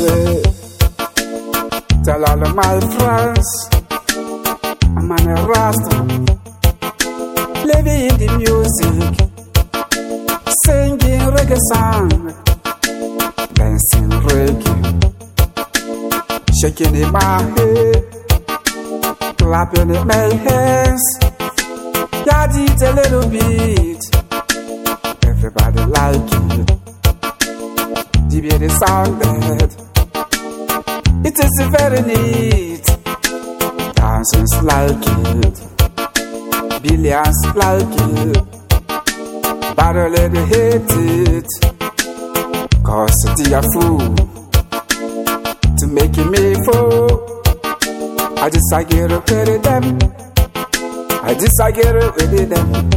Tell all of my friends, I'm an Rasta, living the music, singing reggae song, dancing reggae, shaking in my head, clapping in my hands. Daddy, it's a little bit. Everybody like it. The sound that. It is very neat. Thousands like it, billions like it, but a lady hate it. Cause they are fool to make me fool. I just I get up with them. I just I get up with them.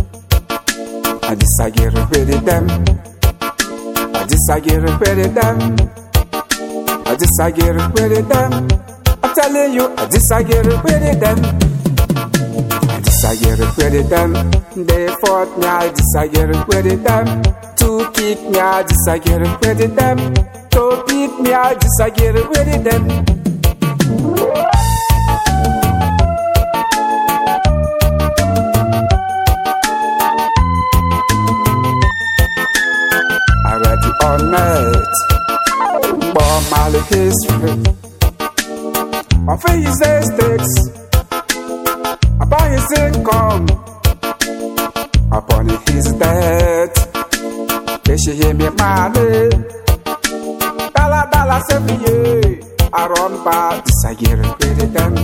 I just I get up with them. I just I get up with them. I just I get up with them. I'm telling you, I just I get up with them. I just I get up with them. They fought me, I just I get up with them. To kick me, I just I get up with them. To beat me, I just I get up with them. Marley history. Of his estates. Upon his income. Upon his debt. They should hear me money. Dollar, dollars every year. I run back, this I get with them.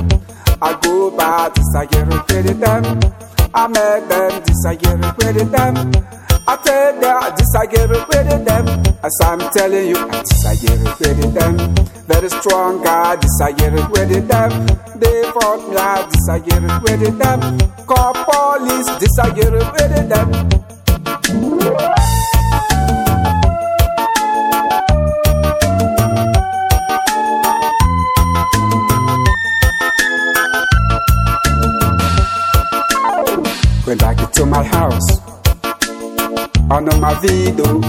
I go back, this I get with them. I met them, this I get with them. I tell them, this I get with them. As I'm telling you, I this I get with them. Very strong guy, this I get with them. They fought me, I this I get with them. Call police, this I get with them. Went back to my house on my video,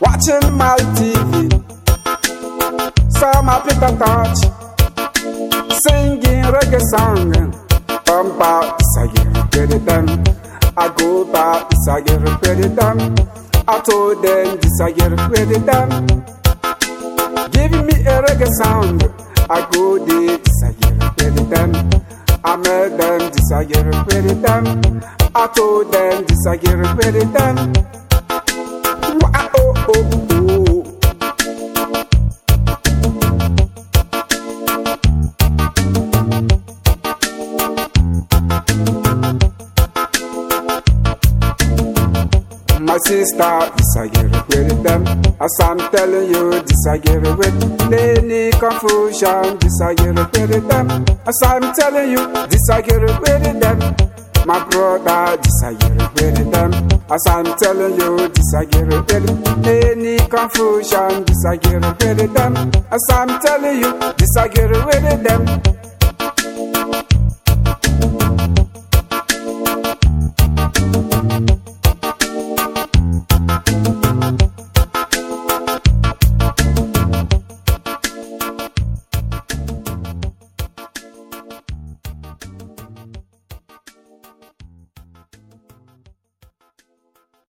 watching my TV. Some I pick touch, singing reggae song. Bumba isagir peridan, agoba it peridan. I told them isagir peridan. Give me a reggae song, agode it peridan. I made them disagree with them. I told them disagree with them. Oh, oh, oh. My sister is a with them. As I'm telling you, this I get with any confusion. This I get with them. As I'm telling you, this I get with them. My brother, this I get with them. As I'm telling you, this I get with any confusion. This I get with them. As I'm telling you, this I get with them.